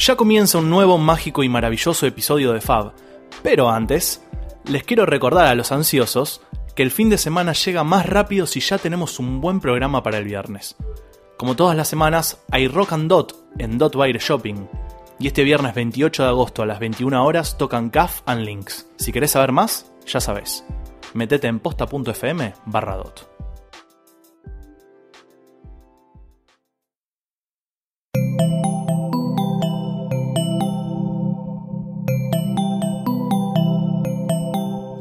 Ya comienza un nuevo mágico y maravilloso episodio de Fab, pero antes, les quiero recordar a los ansiosos que el fin de semana llega más rápido si ya tenemos un buen programa para el viernes. Como todas las semanas, hay Rock and Dot en Dot Wire Shopping. Y este viernes 28 de agosto a las 21 horas tocan CAF and Links. Si querés saber más, ya sabes. Metete en posta.fm barra dot.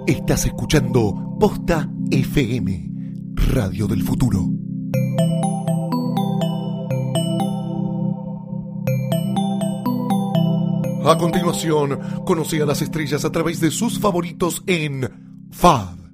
Estás escuchando Posta FM, Radio del Futuro. A continuación, conoce a las estrellas a través de sus favoritos en Fab.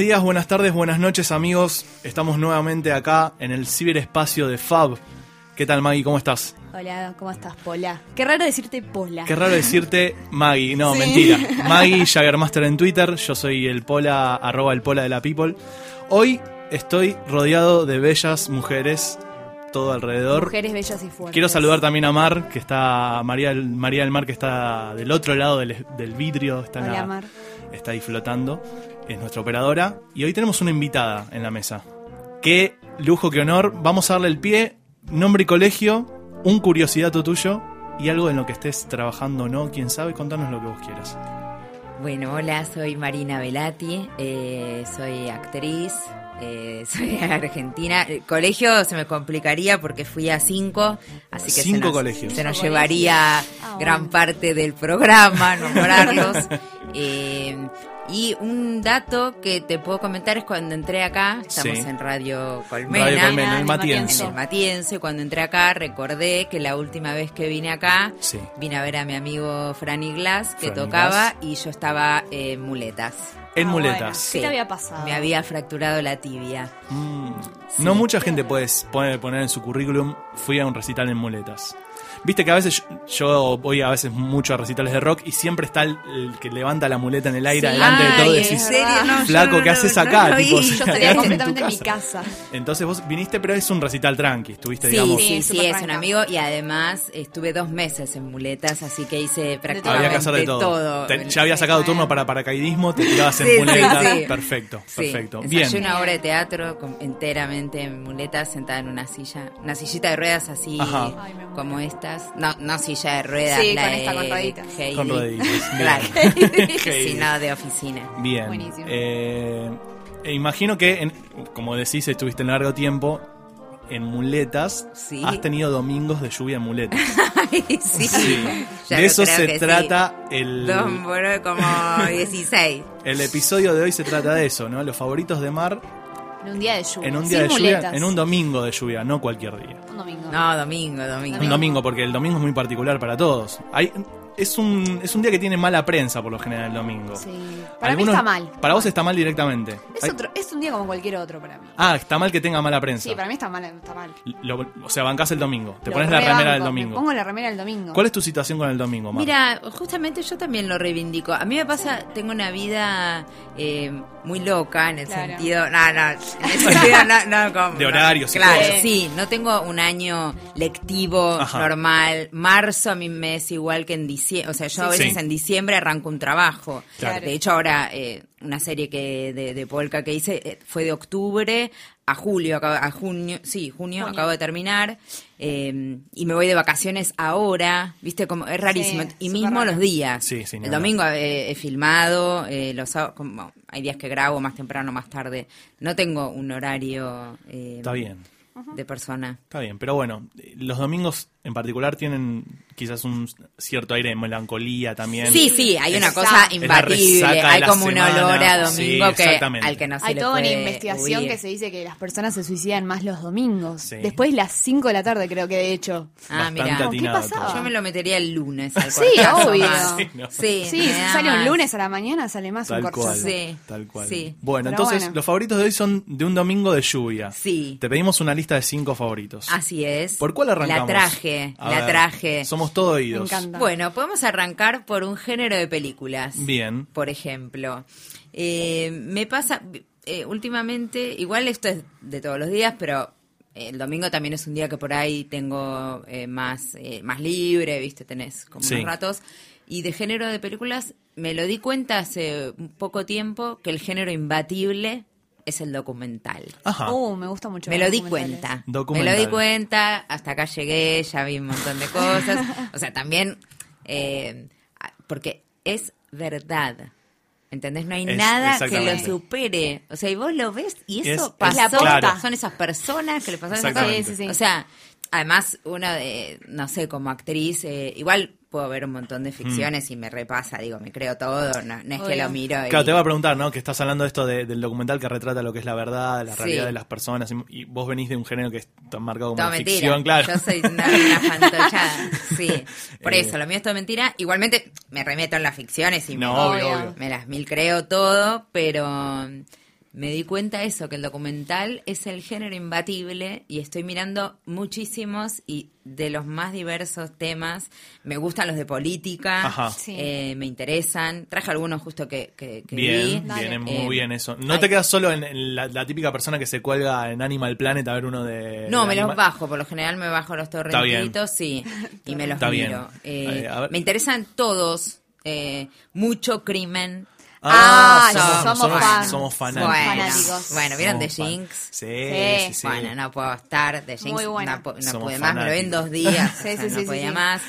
Días, buenas tardes, buenas noches amigos. Estamos nuevamente acá en el ciberespacio de Fab. ¿Qué tal Maggie? ¿Cómo estás? Hola, ¿cómo estás, Pola? Qué raro decirte Pola. Qué raro decirte Maggie. No, Sí. mentira. Maggie Jaggermaster en Twitter. Yo soy el Pola, arroba el Pola de la People. Hoy estoy rodeado de bellas mujeres todo alrededor. Mujeres bellas y fuertes. Quiero saludar también a Mar, que está, María, del- María del Mar, que está del otro lado del, del vidrio, está, Hola, la- Mar. está ahí flotando, es nuestra operadora. Y hoy tenemos una invitada en la mesa. Qué lujo, qué honor. Vamos a darle el pie, nombre y colegio, un curiosidad tuyo y algo en lo que estés trabajando o no, quién sabe, contanos lo que vos quieras. Bueno, hola, soy Marina Velati, eh, soy actriz, eh, soy argentina. El colegio se me complicaría porque fui a cinco, así que Cinco se nos, colegios. se nos llevaría Ah, gran parte del programa nombrarlos. Eh, y un dato que te puedo comentar es cuando entré acá, estamos Sí. en Radio Colmena. Radio Colmena, en el en Matienzo. En el Matiense, cuando entré acá, recordé que la última vez que vine acá, Sí. vine a ver a mi amigo Franny Glass, que Franny tocaba, y yo estaba en muletas. En Ah, muletas. bueno. ¿Qué te había pasado? Me había fracturado la tibia. Mm. No mucha gente puede poner en su currículum, fui a un recital en muletas. Viste que a veces yo, yo voy a veces mucho a recitales de rock y siempre está el, el que levanta la muleta en el aire Sí. delante de todo y decís. No, Flaco, no ¿qué lo- haces no acá? Tipo, Yo estaría quedate en tu completamente en mi casa. Entonces vos viniste, pero es un recital tranqui, estuviste, Sí, digamos. sí, Sí, es un amigo y además estuve dos meses en muletas, así que hice prácticamente Había que hacer de todo. Te- ya había sacado turno para paracaidismo, te tirabas en Sí, muletas. sí. Perfecto, perfecto. Bien. una obra de teatro con- enteramente en muletas, sentada en una silla, una sillita de ruedas así Ajá. Ay, me No, no silla de ruedas, Sí, la con de esta, con rueditas. Heidi. Con rueditas. Claro. Heidi. sí, no, de oficina. Bien. Buenísimo. Eh, e imagino que, en- como decís, estuviste en largo tiempo en muletas. Sí. Has tenido domingos de lluvia en muletas. Ay, sí. De eso se sí. trata el, bueno, como 16. el episodio de hoy. Se trata de eso, ¿no? Los favoritos de Mar En un día de lluvia. en un día Sin de lluvia, en un domingo de lluvia, no cualquier día. Un domingo. No, domingo, domingo. Un domingo, porque el domingo es muy particular para todos. Hay, es, un, es un día que tiene mala prensa por lo general el domingo. Sí. Para Algunos- mí está mal. Para vos está mal directamente. Es, Hay- otro, es un día como cualquier otro para mí. Ah, está mal que tenga mala prensa. Sí, para mí está mal. Está mal. Lo- o sea, bancás el domingo. Te Lo pones la remera del Me domingo. pongo la remera del domingo. ¿Cuál es tu situación con el domingo, Mar? Mira, justamente yo también lo reivindico. A mí me pasa, tengo una vida eh, muy loca en el Claro. sentido, no, no, en el sentido, no, no, como- De horarios y Claro, cosas. sí, no tengo un año lectivo Ajá. normal. Marzo a mí me es igual que en diciembre, o sea, yo a veces Sí. en diciembre arranco un trabajo. Claro. De hecho, ahora eh, una serie que de, de Polka que hice eh, fue de octubre a julio, acabo- a junio, sí, junio, Junio. acabo de terminar. eh, y me voy de vacaciones ahora, viste, como es rarísimo. Sí, y mismo raro. los días. Sí, sí, El domingo eh, he filmado, eh, los como hay días que grabo más temprano, más tarde. No tengo un horario eh, Está bien. de persona. Está bien, pero bueno, los domingos en particular tienen quizás un cierto aire de melancolía también. Sí, sí, hay una Es cosa imbatible. Hay como un olor a Sí, domingo que exactamente. al que no se Hay le toda una investigación huir. que se dice que las personas se suicidan más los domingos. Sí. Después de las 5 de la tarde, creo que de hecho. Ah, mira. ¿Qué pasaba? todo. Yo me lo metería el lunes al Sí, obvio. Sí, no. Sí, Sí, me si da sale un lunes a la mañana, sale más Tal un cual. corchazo. Sí, Tal cual. sí. Bueno, Pero entonces bueno. los favoritos de hoy son de un domingo de lluvia. Sí. Te pedimos una lista de cinco favoritos. Así es. ¿Por cuál arrancamos? La traje, A la ver, traje. Somos todo Me oídos. encanta. Bueno, podemos arrancar por un género de películas. Bien. Por ejemplo. Eh, me pasa, eh, últimamente, igual esto es de todos los días, pero el domingo también es un día que por ahí tengo eh, más, eh, más libre, ¿viste? Tenés como Sí. unos ratos. Y de género de películas, me lo di cuenta hace poco tiempo que el género imbatible es el documental. Ajá. Uh, me gusta mucho. Me lo di cuenta. Me lo di cuenta, hasta acá llegué, ya vi un montón de cosas. O sea, también, eh, porque es verdad. ¿Entendés? No hay Es- nada que lo supere. O sea, y vos lo ves y Es- eso es pasó. la posta. claro. Son esas personas que le pasaron esas cosas. Sí, sí, sí. O sea, además, una de, no sé, como actriz, eh, igual puedo ver un montón de ficciones y me repasa, digo, me creo todo, no, no es que lo miro y... Claro, te iba a preguntar, ¿no? Que estás hablando de esto de- del documental que retrata lo que es la verdad, la Sí. realidad de las personas, y, vos venís de un género que es tan marcado como Todo la mentira. ficción, claro. Yo soy una, una fantochada. Sí. Por Eh. eso, lo mío es todo mentira. Igualmente me remeto en las ficciones y No, me, obvio, Obvio. me las mil creo todo, pero mm, me di cuenta eso, que el documental es el género imbatible y estoy mirando muchísimos y de los más diversos temas. Me gustan los de política. Sí. eh, me interesan. Traje algunos justo que, que, que vi. Bien, Dale. bien, muy Eh, bien eso. No ay. te quedas solo en, en la, la típica persona que se cuelga en Animal Planet a ver uno de... No, de me los bajo, por lo general me bajo los bien. torrentitos, sí, y me los Está bien. miro. Eh, Eh, a ver. me interesan todos, eh, mucho crimen. Ah, somos, somos somos, fan. somos Bueno, fanáticos. fanáticos. bueno, ¿vieron The. Jinx? Sí, Sí. sí, sí. Bueno, no puedo estar, The Jinx Muy buena. no, no pude más, me lo vi en fanáticos. dos días, Sí, o sea, sí, no sí, podía sí. más.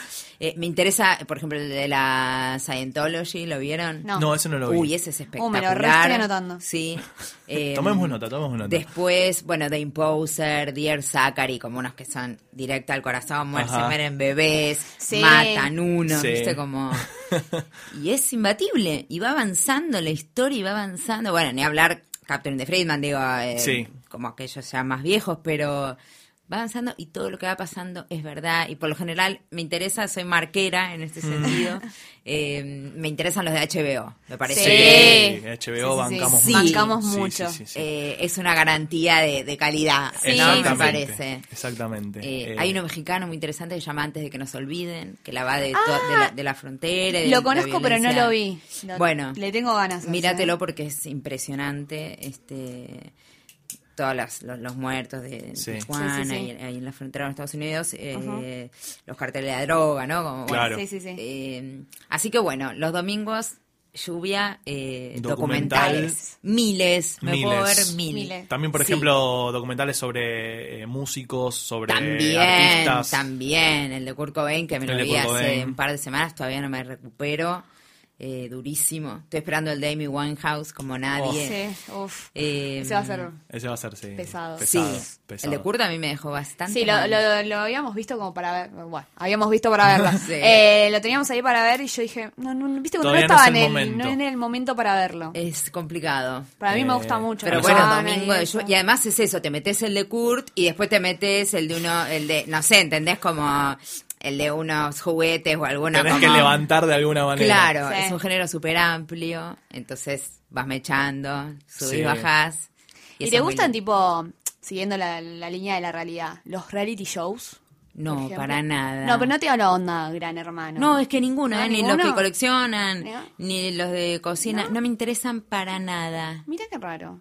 Eh, me interesa, por ejemplo, el de la Scientology, ¿lo vieron? No. No, ese no lo vi. Uy, ese es Uh, espectacular. me lo re estoy anotando. Sí. Eh, Tomemos nota, tomemos nota. Después, bueno, The Imposer, Dear Zachary, como unos que son directa al corazón, mueren, se mueren bebés, Sí. matan uno, Sí. ¿viste? Como... Y es imbatible, y va avanzando la historia, y va avanzando. Bueno, ni hablar Captain de Friedman, digo, eh, Sí. como aquellos ya más viejos, pero va avanzando y todo lo que va pasando es verdad. Y por lo general me interesa, soy marquera en este sentido, eh, me interesan los de HBO, me parece Sí. que HBO Sí, sí, sí. bancamos Sí. Bancamos mucho. sí, sí, sí. eh, es una garantía de, de calidad. Me Exactamente, parece. Exactamente. Eh, Eh, hay uno mexicano muy interesante que se llama Antes de que nos olviden, que la va de, de, la, de la frontera. de Lo la conozco, pero no lo vi. Bueno, le tengo ganas. Míratelo ¿eh? porque es impresionante. Este, todos los, los, los muertos de Sí. Tijuana Sí, sí, sí. y- ahí en la frontera de los Estados Unidos, eh, los carteles de la droga, ¿no? Como, bueno, Claro. Sí, sí, sí. eh, así que bueno, los domingos, lluvia, eh, Documental. documentales. Miles, me puedo ver Miles. mil. Miles. También, por Sí. ejemplo, documentales sobre eh, músicos, sobre También, artistas. también, el de Kurt Cobain, que me El lo vi hace Cobain. un par de semanas, todavía no me recupero. Eh, durísimo. Estoy esperando el de Amy Winehouse como nadie. Sí, uf. Eh, Ese va a ser. Ese va a ser, sí. Pesado. Sí, pesado, el de Kurt a mí me dejó bastante. Sí, lo, lo, lo habíamos visto como para ver. Bueno, habíamos visto para verlo. Sí. Eh, lo teníamos ahí para ver y yo dije, no, no, viste que no estaba es el en, el, momento. no en el momento para verlo. Es complicado. Para mí me Eh, gusta mucho. Pero bueno, zona domingo de. Y además es eso, te metes el de Kurt y después te metes el de uno, el de, no sé, ¿entendés? Como el de unos juguetes o alguna Tenés como... que levantar de alguna manera. Claro, Sí. es un género súper amplio, entonces vas mechando, subís, Sí. bajás. ¿Y, te muy gustan, tipo, siguiendo la, la línea de la realidad, los reality shows? No, para nada. No, pero no te hablo onda, gran hermano. No, es que ninguno, ¿No? ¿eh? ni los que coleccionan, ¿No? ni los de cocina, ¿No? ¿No? me interesan para nada. Mira qué raro.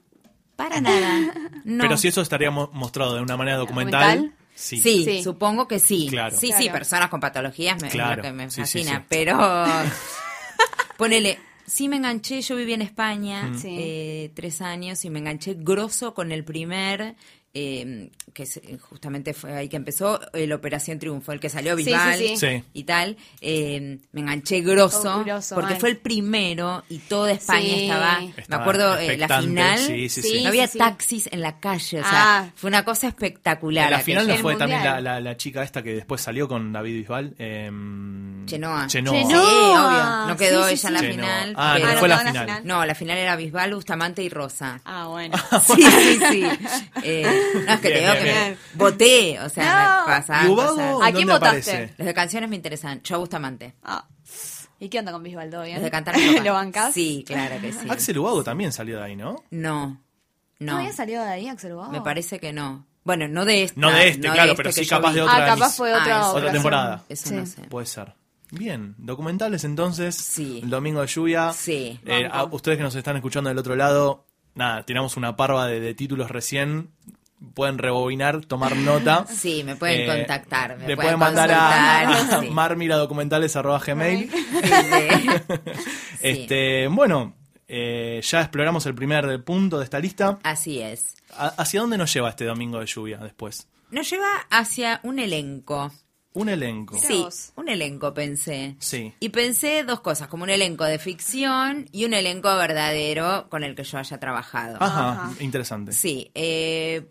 Para nada. No. Pero si eso estaría mo- mostrado de una manera documental, ¿Documental? Sí. Sí, Sí. supongo que sí. Claro. Sí, sí, personas con patologías me, es Claro. lo que me Sí, sí, fascina. sí. Pero ponele, sí me enganché, yo viví en España Mm. Eh, tres años y me enganché grosso con el primer. Eh, que es- justamente fue ahí que empezó el Operación Triunfo, el que salió Bisbal sí, sí. Sí. y tal. eh, me enganché grosso, Oh, grosso, porque mal. fue el primero y toda España Sí. estaba. Me acuerdo eh, la final. sí, sí, sí. no había sí, sí. taxis en la calle, o sea, Ah. fue una cosa espectacular. En la final no fue también la, mundial. la, la chica esta que después salió con David Bisbal. Eh, Chenoa. Chenoa. Sí, Chenoa. obvio. No quedó Sí, sí, ella en la final. Ah, pero- no fue no la final. No, la final era Bisbal, Bustamante y Rosa. Ah, bueno. Sí, sí, sí. Eh, no, es que Bien, te digo bien, que bien. me voté, o sea, No. pasaban ¿Y Ubago cosas. ¿A quién votaste? aparece? Los de canciones me interesan. Yo a Bustamante. Ah. ¿Y qué onda con Bisbaldo? Los de cantar ¿Lo bancás? Sí, claro que sí. Axel Ubago también salió de ahí, ¿no? No, ¿No no. había salido de ahí, Axel Ubago? Me parece que no. Bueno, no de este. No de este, claro, pero sí capaz de otra. Ah, capaz fue Ah, otra. Otra temporada. Eso Sí. no sé. Puede ser. Bien, documentales entonces. Sí. El domingo de lluvia. Sí. Eh, a ustedes que nos están escuchando del otro lado, nada, tiramos una parva de, de títulos recién. Pueden rebobinar, tomar nota. Sí, me pueden Eh, contactar. Me le pueden pueden mandar a, a sí. marmiradocumentales.gmail. Sí. Este, bueno, eh, ya exploramos el primer punto de esta lista. Así es. ¿A- ¿Hacia dónde nos lleva este domingo de lluvia después? Nos lleva hacia un elenco. Un elenco. Sí, un elenco pensé. Sí. Y pensé dos cosas, como un elenco de ficción y un elenco verdadero con el que yo haya trabajado. Ajá, Ajá. interesante. Sí, eh,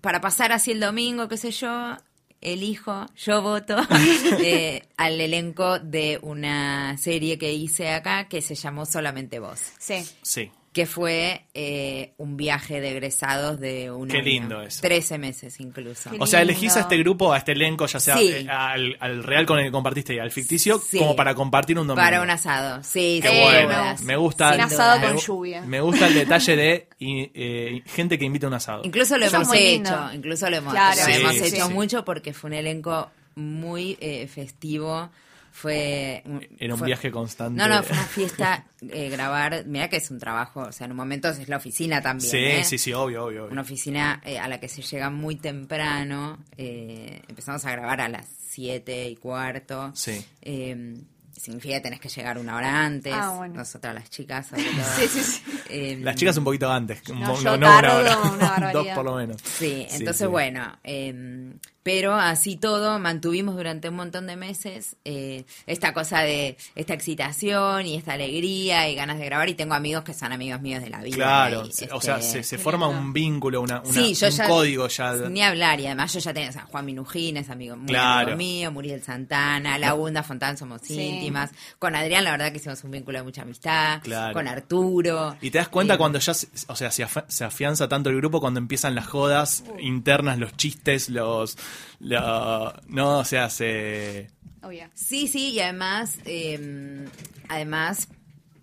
para pasar así el domingo, qué sé yo, elijo, yo voto eh, al elenco de una serie que hice acá que se llamó Solamente Vos, Sí. Sí. Que fue eh, un viaje de egresados de un Qué año. lindo eso. 13 meses incluso. Qué O sea, lindo. elegís a este grupo, a este elenco, ya sea Sí. eh, al, al real con el que compartiste y al ficticio, Sí. como para compartir un domingo. Para un asado, sí, Qué sin bueno. Me gusta. Un Sin asado me con lluvia. Me gusta el detalle de y, eh, gente que invita a un asado. Incluso lo Eso hemos hecho, lindo. incluso lo hemos, Claro. lo Sí, hemos sí, hecho sí. mucho porque fue un elenco muy eh, festivo. Fue un- Era un fue- viaje constante. No, no, fue una fiesta eh, grabar. Mira que es un trabajo, o sea, en un momento es la oficina también. Sí, ¿eh? sí, sí, obvio, obvio. obvio. Una oficina eh, a la que se llega muy temprano. eh, empezamos a grabar a las 7 y cuarto. Sí. Eh, significa que tenés que llegar una hora antes. Ah, bueno. Nosotras las chicas, sobre todo. Sí, sí, sí. Eh, Las chicas un poquito antes. No, yo no una tardo hora. una barbaridad. Dos por lo menos. Sí, Sí, entonces sí. bueno, eh, pero así todo mantuvimos durante un montón de meses eh, esta cosa de esta excitación y esta alegría y ganas de grabar y tengo amigos que son amigos míos de la vida. Claro, y, se- este, o sea, se, forma un vínculo, una, una- Sí, yo un ya- código ya. Ni hablar, y además yo ya tenía, o sea, Juan Minujín es amigo, muy Claro. amigo mío, Muriel Santana, Lagunda Fontán somos Sí. íntimas, con Adrián la verdad que hicimos un vínculo de mucha amistad, Claro. con Arturo. Y te das cuenta Eh, cuando ya, se- o sea, se, afa- se afianza tanto el grupo cuando empiezan las jodas internas, los chistes, los, lo- no, o sea, se, Obvio. Sí, sí, y además, eh, además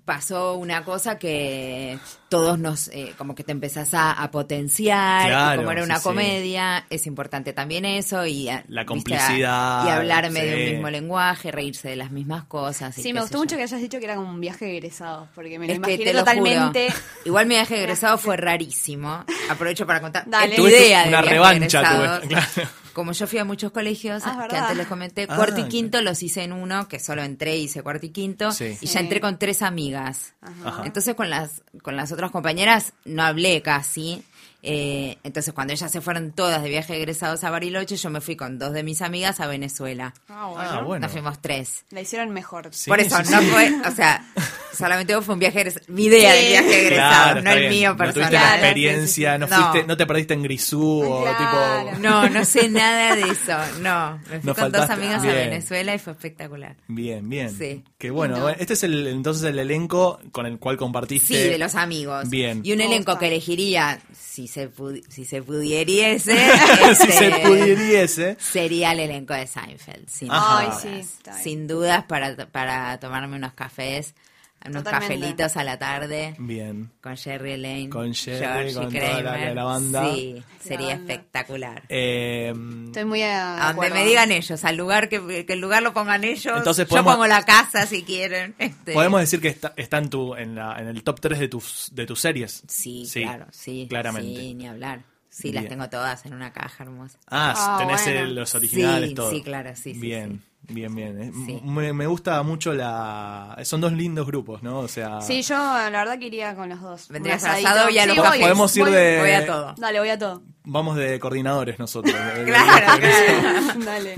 pasó una cosa que todos nos, eh, como que te empezás a, a potenciar, Claro, como era una sí. comedia, es importante también eso, y a- La complicidad, y hablarme de sí. un mismo lenguaje, reírse de las mismas cosas. y Sí, me gustó yo. mucho que hayas dicho que era como un viaje de egresados, porque me lo Es que imaginé lo totalmente. juro. Igual mi viaje de egresado fue rarísimo. Aprovecho para contar. Dale. Tu Tuviste idea de una viaje revancha, tuve, claro. Como yo fui a muchos colegios, Ah, que antes les comenté, Ah, cuarto y quinto los hice en uno, que solo entré y hice cuarto y quinto, Sí. y Sí. ya entré con tres amigas. Ajá. Entonces con las, con las otras compañeras no hablé casi. eh, entonces cuando ellas se fueron todas de viaje egresados a Bariloche, yo me fui con dos de mis amigas a Venezuela. Ah, bueno. Ah, bueno. Nos fuimos tres. La hicieron mejor. Sí, Por eso sí, no sí. fue, o sea, solamente fue un viaje egresado. Mi idea del viaje egresado, Claro, no el bien. mío No personal. tuviste la Claro, experiencia, no, fuiste, No. no te perdiste en Grisú o Claro. tipo... No, no sé nada de eso, no. Me fui No con dos amigas Bien. a Venezuela y fue espectacular. Bien, bien. Sí. Qué bueno. Este es el, entonces el elenco con el cual compartiste. Sí, de los amigos. Bien. Y un elenco que elegiría, si se, si se pudieriese, si este, se pudiese. sería el elenco de Seinfeld. Sin, Ajá. Ay, sí. sin dudas para, para tomarme unos cafés, unos Totalmente. cafelitos a la tarde. Bien. Con Jerry Elaine, Con Jerry, George y con toda la- Kramer. la banda. Sí, sería banda. espectacular. Eh, Estoy muy a, donde me digan ellos, al lugar que, que el lugar lo pongan ellos. Entonces yo pongo la casa si quieren. este. Podemos decir que está, está en, tu, en, la, en el top 3 de tus, de tus series. Sí, claro, sí. Claramente. Sí, ni hablar. Sí, las tengo todas en una caja hermosa. Ah, Ah, tenés bueno. los originales, Sí, todo. sí, claro, sí, sí, Bien, bien, bien. Eh, Sí. Me, me gusta mucho la... Son dos lindos grupos, ¿no? O sea... Sí, yo la verdad que iría con los dos. Vendrías asado y a Sí, los voy. Podemos ir voy. de- Voy a todo. Dale, voy a todo. Vamos de coordinadores nosotros. Claro, claro. Dale.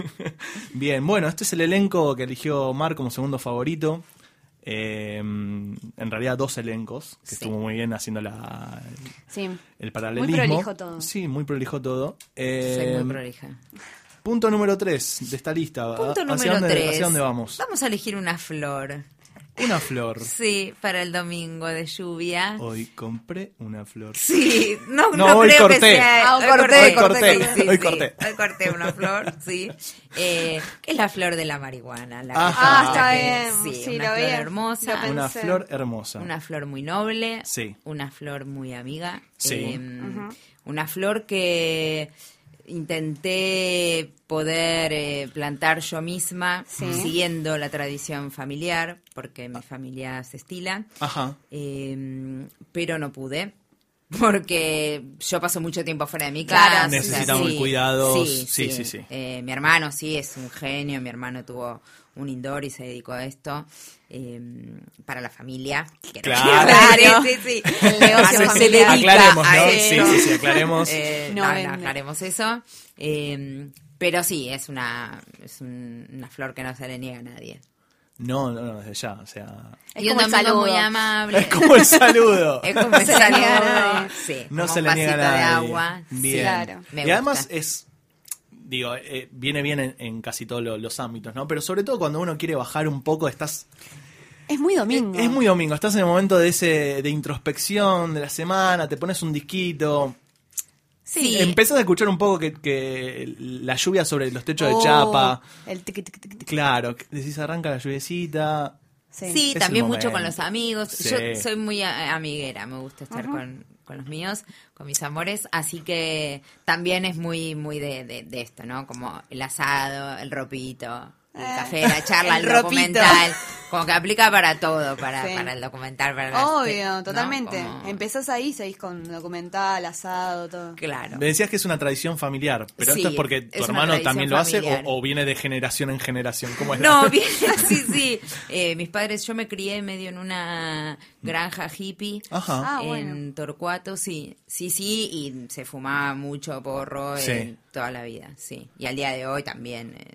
Bien, bueno, este es el elenco que eligió Mar como segundo favorito. Eh, en realidad dos elencos, que Sí. estuvo muy bien haciendo la, Sí. el paralelismo. Muy prolijo todo. Sí, muy prolijo todo. Soy muy prolija. punto número 3 de esta lista. Punto ¿Hacia número dónde, 3. ¿Hacia dónde vamos? Vamos a elegir una flor. Una flor. Sí, para el domingo de lluvia. Hoy compré una flor. Sí, no, No, no, hoy creo corté. que sea. Ah, hoy corté, hoy corté, sí, sí, hoy sí. corté. Hoy corté una flor, sí. Eh, que es la flor de la marihuana. La Ajá. Ah, está que- bien. Sí, Sí, una lo flor vi. hermosa. Lo Una flor hermosa. Una flor muy noble. Sí. Una flor muy amiga. Sí. eh, Una flor que intenté poder eh, plantar yo misma, Sí. siguiendo la tradición familiar, porque mi familia se estila. Ajá. Eh, pero no pude. Porque yo paso mucho tiempo fuera de mi Claro, casa. Necesitamos sí, cuidados. Sí, Sí, sí. sí, sí. Eh, mi hermano sí es un genio. Mi hermano tuvo un indoor y se dedicó a esto eh, para la familia. Quiero Claro. sí, sí, sí. El negocio se dedica Aclaremos, a ¿no? eso. Sí, sí, sí, aclaremos. Eh, No no, aclaremos eso. Eh, pero sí, es una, es un- una flor que no se le niega a nadie. No, no, no, desde ya. O sea. Es y un como el domingo saludo. muy amable. Es como el saludo. Es como el a saludo. nadie. Sí, no como se un le niega a vasito de nadie. agua. Bien. Claro. Me y gusta. además es. Digo, eh, viene bien en, en casi todos lo- los ámbitos, ¿no? Pero sobre todo cuando uno quiere bajar un poco, estás. Es muy domingo. Es, es muy domingo, estás en el momento de ese de introspección de la semana, te pones un disquito. Sí. Empezás a escuchar un poco que, que la lluvia sobre los techos Oh, de chapa. El tiqui, tiqui, tiqui, tiqui. Claro, decís arranca la lluviecita. Sí. Sí, también mucho con los amigos. Sí. Yo soy muy amiguera, me gusta estar con, con los míos, con mis amores, así que también es muy muy de, de- de esto, ¿no? Como el asado, el ropito, el Eh, café, la charla, el documental, como que aplica para todo, para, Sí. para el documental, para las- Obvio, ¿no? totalmente. Como- Empezás ahí, seguís con documental, asado, todo. Claro. Me decías que es una tradición familiar, pero Sí, esto es porque tu es hermano también lo hace o, o viene de generación en generación. ¿Cómo es? No, bien, sí, sí. Eh, mis padres, yo me crié medio en una granja hippie. Ajá. Ah, en. Torcuato, sí, sí, sí, y se fumaba mucho porro Sí. eh, toda la vida, sí. Y al día de hoy también, eh,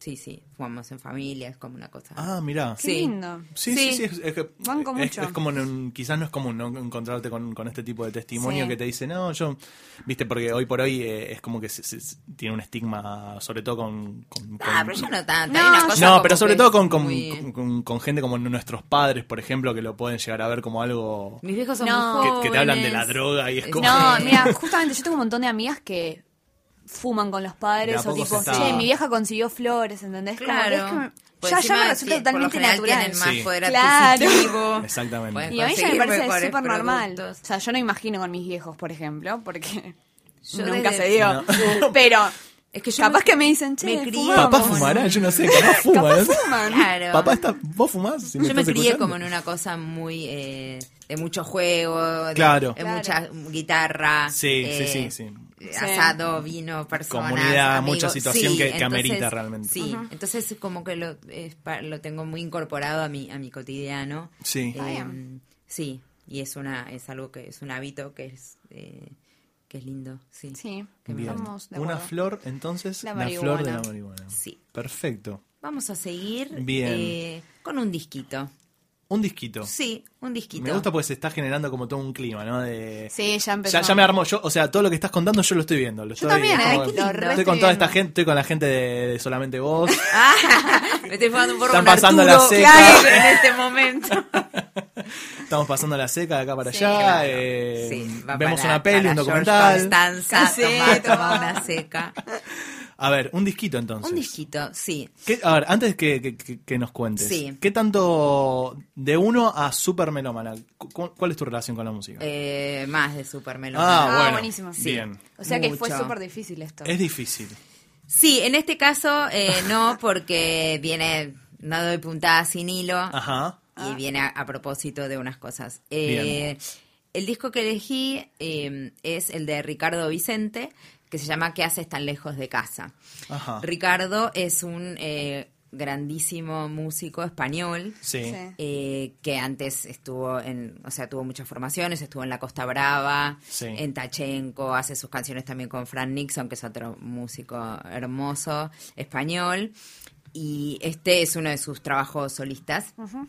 sí, sí, fumamos en familia, es como una cosa. Ah, mirá. Qué Sí. lindo. Sí, sí, Sí. sí. es, es que- Banco es- mucho. es como, en un- quizás no es común ¿no? encontrarte con, con este tipo de testimonio Sí. que te dice, no, yo, viste, porque hoy por hoy eh, es como que se- se- se- tiene un estigma, sobre todo con... con- ah, pero yo no tanto. No, hay una cosa no, como pero sobre todo con, con, muy- con- con- con gente como nuestros padres, por ejemplo, que lo pueden llegar a ver como algo Mis viejos son No. muy que, que te hablan de la droga y es como... No, mira, justamente yo tengo un montón de amigas que fuman con los De padres o tipo, está- che, mi vieja consiguió flores, ¿entendés? Como que es Claro. que Pues ya, ya me resulta tie- por lo totalmente natural. tienen más Sí. poder Claro. adquisitivo. Exactamente. Y a mí ya me parece súper normal. O sea, yo no imagino con mis viejos, por ejemplo, porque Yo nunca desde- se dio. Pero Es que yo capaz me- que me dicen, che, me crié fumamos. Papá como fumará, yo no sé, capaz fuma. Capaz ¿no? fuman. Claro. Papá, está, ¿vos fumás? Si Yo me crié escuchando. como en una cosa muy eh, de mucho juego, de, Claro. de Claro. mucha guitarra, Sí, eh, sí, sí, sí. Asado, vino, personas, Comunidad, amigos. mucha situación Sí, que- amerita realmente. Sí, entonces como que lo, es lo tengo muy incorporado a mi a mi cotidiano. Sí. Eh, bien. sí, y es una es algo que es un hábito que es eh, que es lindo, sí. Sí, que Bien. de Una flor, entonces, La la, flor de la marihuana. marihuana. Sí. Perfecto. Vamos a seguir Bien. eh, con un disquito. Un disquito. Sí, un disquito. Me gusta porque se está generando como todo un clima, ¿no? De... Sí, ya empezó. Ya, ya me armó, yo, o sea, todo lo que estás contando yo lo estoy viendo. Lo Yo estoy, también, es como- Qué lindo. estoy con toda esta gente, estoy con la gente de, de solamente vos. Me estoy fumando un porro Están con pasando Arturo, la seca. claro, en este momento. Estamos pasando la seca de acá para Sí, allá. claro. eh, Sí, vemos para- una peli, un documental. Constanza, Sí, toma toma. una seca. A ver, un disquito entonces. Un disquito, sí. ¿Qué- a ver, antes que, que- nos cuentes, Sí. ¿qué tanto de uno a super melómana? cu- ¿Cuál es tu relación con la música? Eh, más de Super Melón. Ah, Ah, bueno. buenísimo. Sí. Bien. O sea que fue súper difícil esto. Es difícil. Sí, en este caso eh, no, porque viene, no doy puntada sin hilo Ajá. y viene a, a propósito de unas cosas. Eh, el disco que elegí eh, es el de Ricardo Vicente, que se llama ¿Qué haces tan lejos de casa? Ajá. Ricardo es un eh, grandísimo músico español. Sí. Eh, que antes estuvo en, o sea, tuvo muchas formaciones, estuvo en La Costa Brava, Sí. en Tachenko, hace sus canciones también con Fran Nixon, que es otro músico hermoso español. Y este es uno de sus trabajos solistas. Ujú.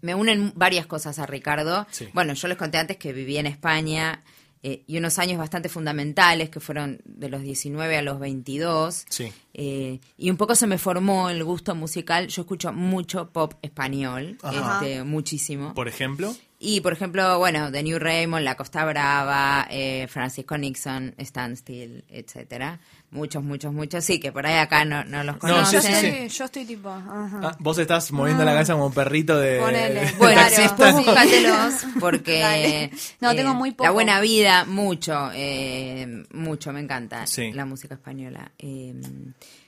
Me unen varias cosas a Ricardo. Sí. Bueno, yo les conté antes que viví en España eh, y unos años bastante fundamentales, que fueron de los 19 a los 22. Sí. Eh, y un poco se me formó el gusto musical. Yo escucho mucho pop español, este, muchísimo. Por ejemplo. Y, por ejemplo, bueno, The New Raymond, La Costa Brava, eh, Francisco Nixon, Standstill, etcétera. Muchos, muchos, muchos. Sí, que por ahí acá no, no los No, conocen. sí, yo, sí, estoy, yo estoy tipo. ajá. Ah, vos estás moviendo la cabeza como un perrito de. Ponele. de Bueno, después Sí. búscatelos porque. No, tengo muy poco. La buena vida, mucho, eh, mucho, me encanta Sí. la música española.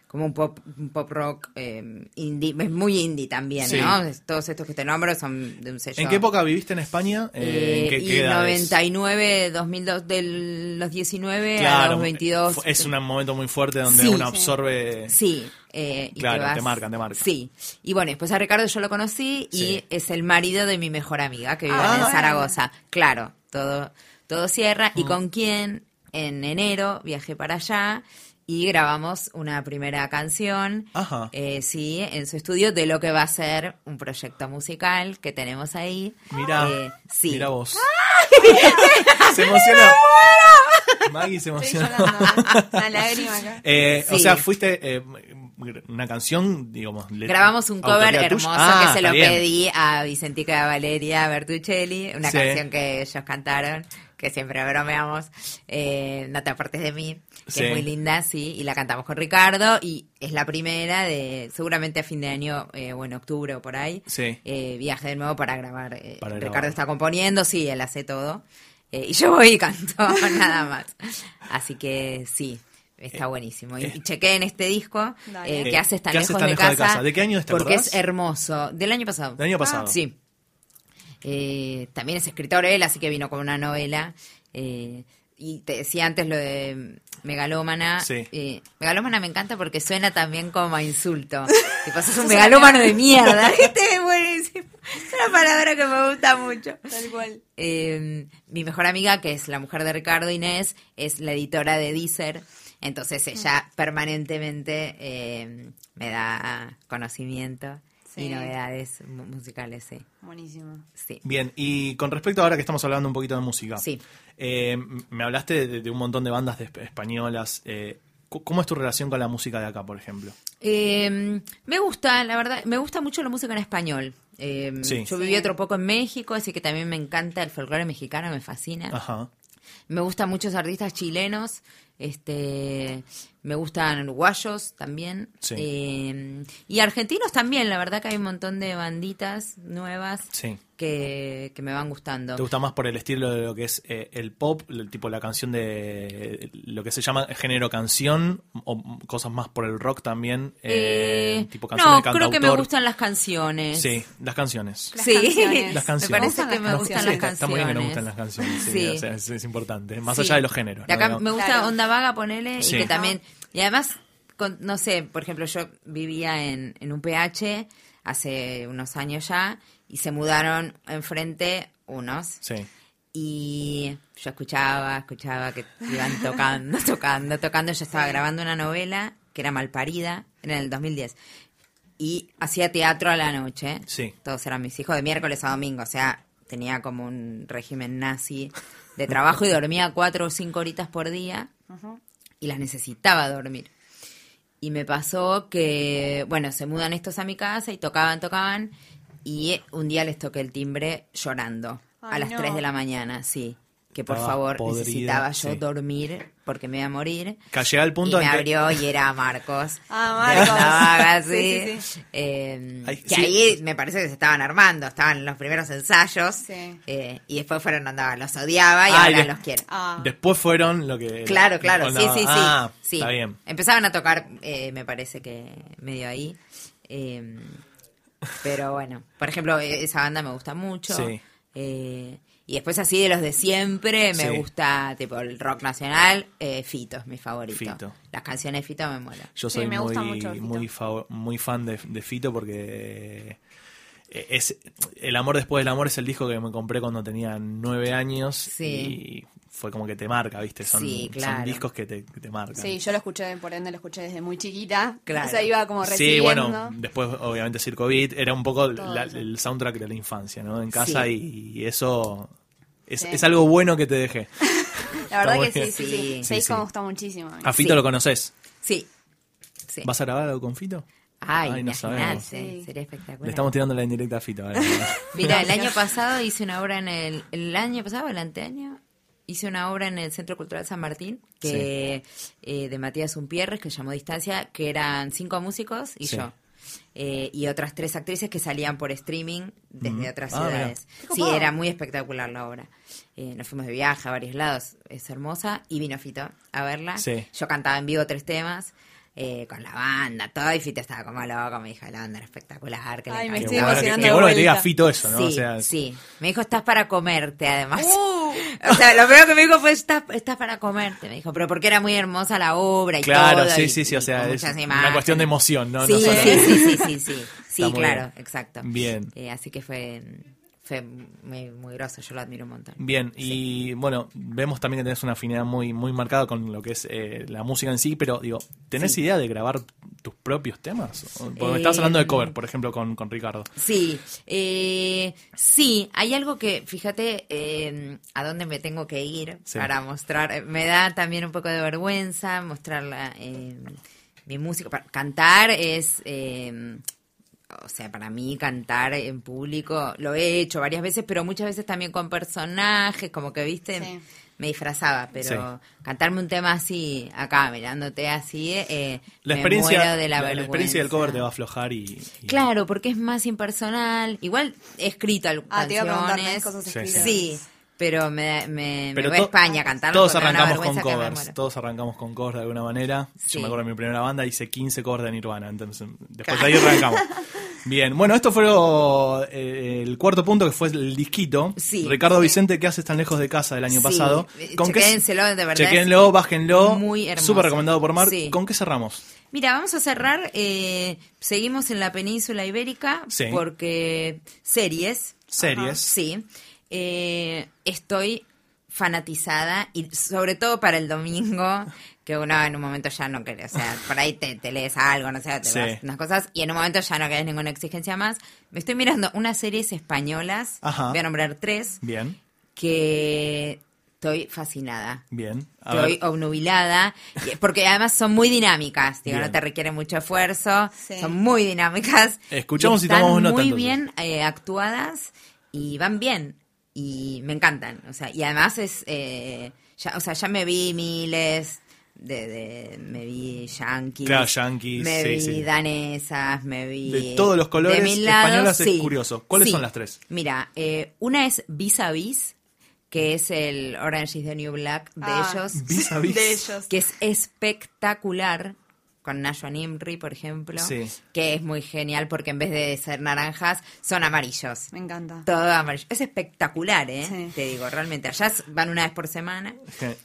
Eh, como un pop, un pop rock eh, indie, es muy indie también, Sí. ¿no? Todos estos que te nombro son de un sello. ¿En qué época viviste en España? Eh, Eh, ¿en qué, y qué edades? 99, 2002, de los 19 a Claro, los 22. fu- es un momento muy fuerte donde Sí. uno absorbe. Sí. eh, y Claro, vas- te marcan, te marcan. Sí. Y bueno, después a Ricardo yo lo conocí y Sí. es el marido de mi mejor amiga que vive Ah, en. Zaragoza. Claro, todo, todo cierra. Mm. Y con quien en enero viajé para allá y grabamos una primera canción. Ajá. eh, sí, en su estudio de lo que va a ser un proyecto musical que tenemos ahí. Mira, Eh, sí. mira vos. se emocionó. Maggie se emocionó. llorando. Una lágrima acá. Eh, O sea, fuiste eh, una canción, digamos. Grabamos un cover hermoso tuya. Ah, que se lo bien. pedí a Vicentica Valeria Bertuccelli, una Sí. canción que ellos cantaron, que siempre bromeamos, eh, No te apartes de mí, que Sí. es muy linda, sí, y la cantamos con Ricardo, y es la primera de, seguramente a fin de año, eh, o en octubre o por ahí, Sí. eh, viaje de nuevo para grabar. eh, Para Ricardo grabar. está componiendo, sí, él hace todo, eh, y yo voy y canto, nada más. Así que sí. Está buenísimo. Y, eh, y chequé en este disco eh, que hace tan ¿Qué haces lejos, tan de, lejos de casa, casa? ¿De qué año es, te Porque acordás? es hermoso. Del año pasado. Del año pasado. Sí. Eh, también es escritor él, así que vino con una novela. Y te decía antes lo de megalómana. Sí. Eh, megalómana me encanta porque suena también como a insulto. tipo, sos un megalómano de mierda. Este es buenísimo. Es una palabra que me gusta mucho. Tal cual. Eh, mi mejor amiga, que es la mujer de Ricardo Inés, es la editora de Deezer. Entonces ella permanentemente eh, me da conocimiento y novedades mu- musicales, sí. Buenísimo. sí. Bien, y con respecto ahora que estamos hablando un poquito de música. Sí. eh, me hablaste de, de un montón de bandas de españolas. eh, ¿Cómo es tu relación con la música de acá, por ejemplo? Eh, me gusta, la verdad, me gusta mucho la música en español. Eh, Sí. Yo viví otro poco en México, así que también me encanta el folclore mexicano, me fascina. Ajá. Me gustan muchos artistas chilenos, este, me gustan uruguayos también, Sí. eh, y argentinos también. La verdad que hay un montón de banditas nuevas Sí. que, que me van gustando. ¿Te gusta más por el estilo de lo que es eh, el pop, el tipo la canción de lo que se llama género canción o cosas más por el rock también? eh, Eh, tipo canciones no, de creo que me gustan las canciones. Sí, las canciones. Las sí, canciones. Las canciones. me parece Me que gustan me las gustan las Está- canciones. Está muy bien que nos gustan las canciones, sí, Sí. o sea, es, es importante, más Sí. allá de los géneros. De ¿no? acá me gusta Claro. Onda Vaga, ponele, Sí. y que también... Y además, con- no sé, por ejemplo, yo vivía en, en un PH hace unos años ya, y se mudaron enfrente unos, Sí, y yo escuchaba, escuchaba que iban tocando, tocando, tocando. Yo estaba grabando una novela que era Malparida, era en el 2010. Y hacía teatro a la noche. Sí. Todos eran mis hijos de miércoles a domingo. O sea, tenía como un régimen nazi de trabajo y dormía cuatro o cinco horitas por día. Y las necesitaba dormir. Y me pasó que, bueno, se mudan estos a mi casa y tocaban, tocaban. Y un día les toqué el timbre llorando. a las no. 3 de la mañana, sí. Que por Estaba favor podrida, necesitaba yo sí. dormir porque me iba a morir. Que el punto y me que- abrió y era Marcos. Ah, Marcos. Vaga, sí. Sí, sí, sí. Eh, Ay, que sí. ahí me parece que se estaban armando. Estaban los primeros ensayos. Sí. eh, y después fueron Onda Vaga. Los odiaba y Ah, ahora los quiero. Ah. Después fueron lo que... Claro, claro, Onda- sí, sí, sí. Ah, sí. está bien. Empezaban a tocar, eh, me parece que medio ahí. Eh, pero bueno, por ejemplo, e- esa banda me gusta mucho. Sí. Eh, Y después así de los de siempre, me Sí. gusta tipo el rock nacional, eh, Fito es mi favorito. Fito. Las canciones de Fito me molan. Yo Sí, soy gusta muy, mucho muy, fa- muy fan de, de Fito porque eh, es El amor después del amor es el disco que me compré cuando tenía nueve años Sí. y fue como que te marca, ¿viste? Son, Sí, discos que te, que te marcan. Sí, yo lo escuché, por ende lo escuché desde muy chiquita. Claro. O sea, iba como Sí, recibiendo. bueno, después obviamente Circo Beat era un poco la- el soundtrack de la infancia, ¿no? En casa Sí. y, y eso es, Sí. es algo bueno que te dejé. La verdad que sí, sí, Sí. sí. Sí, me gusta muchísimo. A Fito Sí. lo conoces. Sí. sí. ¿Vas a grabar algo con Fito? Ay, Ay, no sabemos. Sí. sería espectacular. Le estamos tirando la indirecta a Fito. ahora. Mira, el año pasado hice una obra en el, el año pasado, el anteaño, hice una obra en el Centro Cultural San Martín que eh, de Matías Umpierres que llamó Distancia, que eran cinco músicos y Sí. yo. Eh, y otras tres actrices que salían por streaming desde otras Ah, ciudades. Sí, era muy espectacular la obra. Eh, nos fuimos de viaje a varios lados, es hermosa, y vino Fito a verla. Sí. Yo cantaba en vivo tres temas. Eh, con la banda, todo, y Fito estaba como loco, me dijo, la banda era espectacular. Que le Ay, me Qué estoy bueno, que, bueno te diga. Fito eso, ¿no? Sí, o sea, sí. Me dijo, estás para comerte, además. Uh. o sea, lo primero que me dijo fue, estás, estás para comerte. Me dijo, pero porque era muy hermosa la obra y Claro, todo. sí, y- sí, sí, y o sea, es una imágenes. cuestión de emoción, ¿no? Sí, No solo- sí, sí, sí, sí, sí. Sí, claro, bien. exacto. Bien. Eh, así que fue, fue muy, muy groso, yo lo admiro un montón. Bien, y bueno, vemos también que tenés una afinidad muy, muy marcada con lo que es eh, la música en sí, pero digo, ¿tenés Sí. idea de grabar tus propios temas? Porque me Eh, estabas hablando de cover, por ejemplo, con, con Ricardo. Sí, eh, sí, hay algo que, fíjate, eh, a dónde me tengo que ir Sí. para mostrar, eh, me da también un poco de vergüenza mostrarla, eh, mi música, para- cantar es, eh, o sea, para mí cantar en público, lo he hecho varias veces, pero muchas veces también con personajes, como que, viste, Sí. me disfrazaba, pero cantarme un tema así, acá, mirándote así, eh, La me experiencia, muero de la, la, la experiencia del cover te va a aflojar y... y- Claro, porque es más impersonal. Igual he escrito algunas Ah, te iba a preguntar, canciones. ¿tenés cosas Sí, escritas? Sí, pero me, me, voy a España a cantar. Todos arrancamos con covers, todos arrancamos con covers de alguna manera. Sí. Yo me acuerdo de mi primera banda, hice 15 covers de Nirvana, entonces después Claro. de ahí arrancamos. Bien, bueno, esto fue lo- eh, el cuarto punto que fue el disquito. Sí. Ricardo Vicente, ¿qué haces tan lejos de casa del año pasado? Eh, qué- chequénselo, de verdad, Chequénlo, bájenlo. muy hermoso. Súper recomendado por Mar. ¿Con qué cerramos? Mira, vamos a cerrar. eh, seguimos en la península ibérica Sí. porque series. Series. Sí. Eh, estoy fanatizada y sobre todo para el domingo, que uno en un momento ya no quiere, o sea, por ahí te, te lees algo, no sé, te Sí. vas unas cosas y en un momento ya no querés ninguna exigencia más. Me estoy mirando unas series españolas, Ajá. voy a nombrar tres, Bien, que estoy fascinada. bien. A Estoy ver. obnubilada, y- porque además son muy dinámicas, digo, Bien. no te requieren mucho esfuerzo, Sí. son muy dinámicas. Escuchamos y están tomamos nota, muy entonces. bien eh, actuadas y van bien y me encantan, o sea, y además es, eh, ya, o sea, ya me vi miles de, de- me vi yankees, Claro, yankees, me sí, vi sí. danesas, me vi De todos los colores, de lados, españolas es curioso. ¿Cuáles sí. son las tres? Mira, eh, una es Vis a Vis, que es el Orange is the New Black de Ah. ellos, Vis vis. De ellos. que es espectacular con Nashua Nimri, por ejemplo, Sí. que es muy genial porque en vez de ser naranjas son amarillos. Me encanta. Todo amarillo. Es espectacular, ¿eh? Sí. Te digo, realmente. Allá van una vez por semana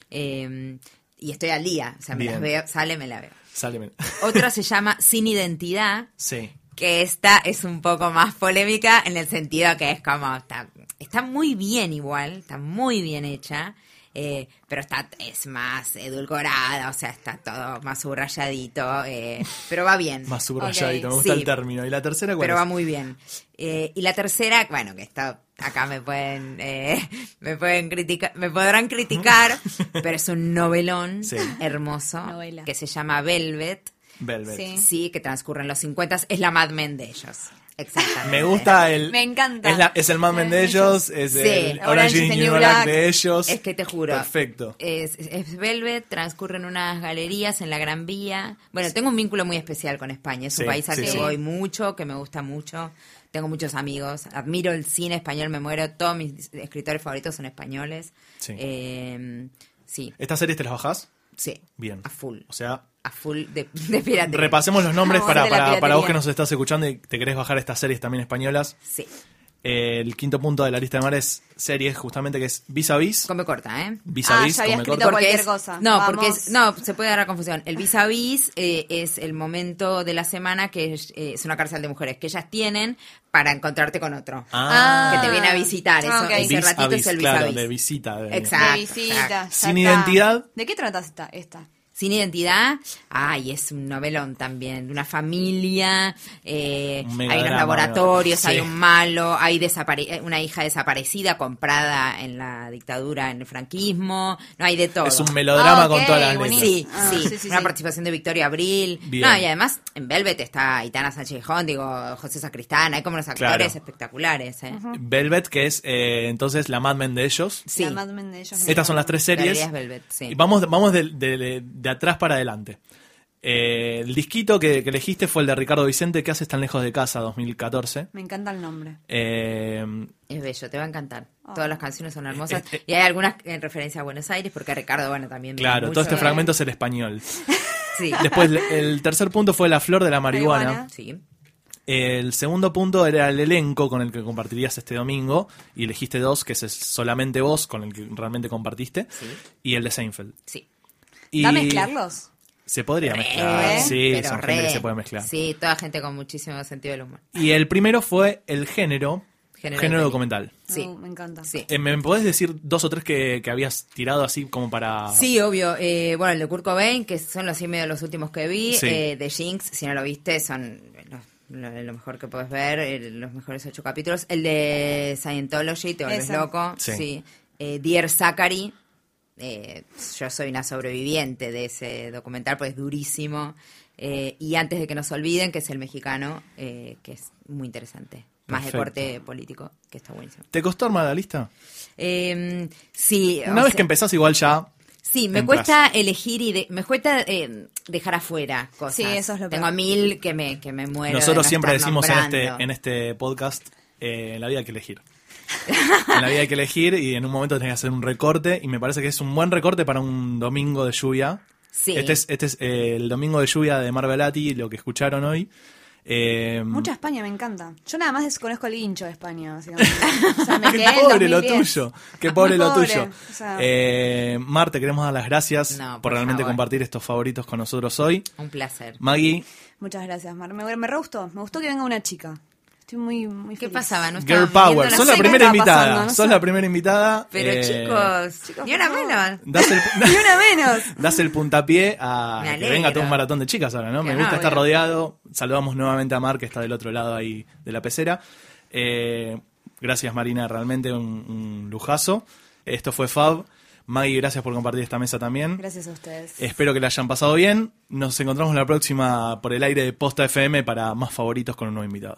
eh, y estoy al día. O sea, me Bien. las veo, sale, me la veo. Sáleme. Otra se llama Sin Identidad, Sí. que esta es un poco más polémica en el sentido que es como está, está muy bien igual, está muy bien hecha, eh, pero está es más edulcorada, o sea, está todo más subrayadito, eh, pero va bien. Más subrayadito, me gusta sí. el término. ¿Y la tercera cuál Pero es? va muy bien. Eh, y la tercera, bueno, que está acá me pueden eh, me pueden criticar, me podrán criticar, pero es un novelón Sí. hermoso Novela. que se llama Velvet. Velvet. Sí. Sí, que transcurre en los 50 es la Mad Men de ellos. Exactamente. Me gusta el. Me encanta. Es, la- es el Mad Men de ellos, es Sí. el Orange is the New Black de ellos. Es que te juro. Perfecto. Es, es Velvet, transcurre en unas galerías en la Gran Vía. Bueno, tengo un vínculo muy especial con España. Es un Sí, país al sí, que sí. voy mucho, que me gusta mucho. Tengo muchos amigos. Admiro el cine español, me muero. Todos mis escritores favoritos son españoles. Sí. Eh, sí, ¿Estas series te las bajás? Sí. Bien. A full. O sea, A full de, de piratería. repasemos los nombres para, para, para vos que nos estás escuchando y te querés bajar estas series también españolas. Sí. Eh, el quinto punto de la lista de mares series justamente que es Vis a Vis. Come corta, ¿eh? Vis a Ah, Vis, ya había escrito corta. cualquier es- cosa. No, Vamos. porque es, no, se puede dar la confusión. El vis a vis eh, es el momento de la semana que es, eh, es una cárcel de mujeres que ellas tienen para encontrarte con otro. Ah. Que te viene a visitar. Eso, Ah, ok. Ese Vis a ratito vis, es el vis claro, a vis. de visita. de- Exacto. de visita. ya Sin identidad. ¿De qué trata esta? esta? Sin identidad, ay, es un novelón también, de una familia, eh, Un hay unos laboratorios, sí. hay un malo, hay eh, una hija desaparecida comprada en la dictadura, en el franquismo, no hay de todo. Es un melodrama Ah, con todas las letras. Sí, Ah, sí, sí, sí, una sí. participación de Victoria Abril. Bien. No, y además en Velvet está Itana Sánchez Gijón, digo, José Sacristán, hay como unos actores Claro. espectaculares. ¿eh? Velvet, que es eh, entonces la Mad Men de ellos. Sí, La Mad Men de ellos Estas son las tres series. Velvet, sí. Y vamos, vamos de, de- de- de atrás para adelante. Eh, el disquito que, que elegiste fue el de Ricardo Vicente, que hace tan lejos de casa, 2014. Me encanta el nombre. Eh, Es bello, te va a encantar. Todas las canciones son hermosas. Eh, eh, y hay algunas en referencia a Buenos Aires, porque Ricardo, bueno, también. viene claro, mucho todo este de- fragmento es el español. Sí. Después, el tercer punto fue la flor de la marihuana. Marihuana. Sí. El segundo punto era el elenco con el que compartirías este domingo. Y elegiste dos, que es solamente vos, con el que realmente compartiste. Sí. Y el de Seinfeld. Sí. Y ¿Va a mezclarlos? Se podría mezclar. Re, sí, pero son re. gente que se puede mezclar. Sí, toda gente con muchísimo sentido del humor. Y el primero fue el género, Género género, documental. Sí. Me encanta. Sí. Eh, ¿Me podés decir dos o tres que, que habías tirado así como para... Sí, obvio. Eh, bueno, el de Kurt Cobain, que son los y medio los últimos que vi. Sí. Eh, de Jinx, si no lo viste, son los- lo, lo mejor que puedes ver, eh, los mejores ocho capítulos. El de Scientology, te vuelves Ese. loco. Sí. Sí. Eh, Dear Zachary, eh, yo soy una sobreviviente de ese documental, pues es durísimo. Eh, y antes de que nos olviden, que es el mexicano, eh, que es muy interesante. Más de Perfecto. corte político, que está buenísimo. ¿Te costó armar la lista? Eh, sí, Una vez sea- que empezás igual ya... Sí, me entras. cuesta elegir y de- me cuesta eh, dejar afuera cosas. Sí, eso es lo Tengo peor. mil que me, que me muero. de Nosotros no siempre estar decimos en este, en este podcast, eh, en la vida hay que elegir. En la vida hay que elegir y en un momento tenés que hacer un recorte y me parece que es un buen recorte para un domingo de lluvia. Sí. Este es, este es eh, el domingo de lluvia de Marvelati, lo que escucharon hoy. Eh, Mucha España, me encanta. Yo nada más desconozco el hincho de España, básicamente. O sea, me Qué quedé pobre lo 2010. tuyo. Qué pobre lo pobre, tuyo. o sea. Eh, Mar, te queremos dar las gracias No, por, por realmente favor. compartir estos favoritos con nosotros hoy. Un placer. Maggie, Muchas gracias, Mar. Me, me re gustó. Me gustó que venga una chica. Estoy muy, muy ¿Qué feliz. pasaba? No Girl Power, sé la primera invitada. pasando, no sos sé. la primera invitada. Pero Eh, chicos, chicos, ni una menos. Das el, Ni una menos. das el puntapié a que venga todo un maratón de chicas ahora, ¿no? Que Me no, gusta estar rodeado. Saludamos nuevamente a Mar, que está del otro lado ahí de la pecera. Eh, gracias, Marina, realmente un, un lujazo. Esto fue Fab. Maggie, gracias por compartir esta mesa también. Gracias a ustedes. Espero que la hayan pasado bien. Nos encontramos la próxima por el aire de Posta FM para más favoritos con un nuevo invitado.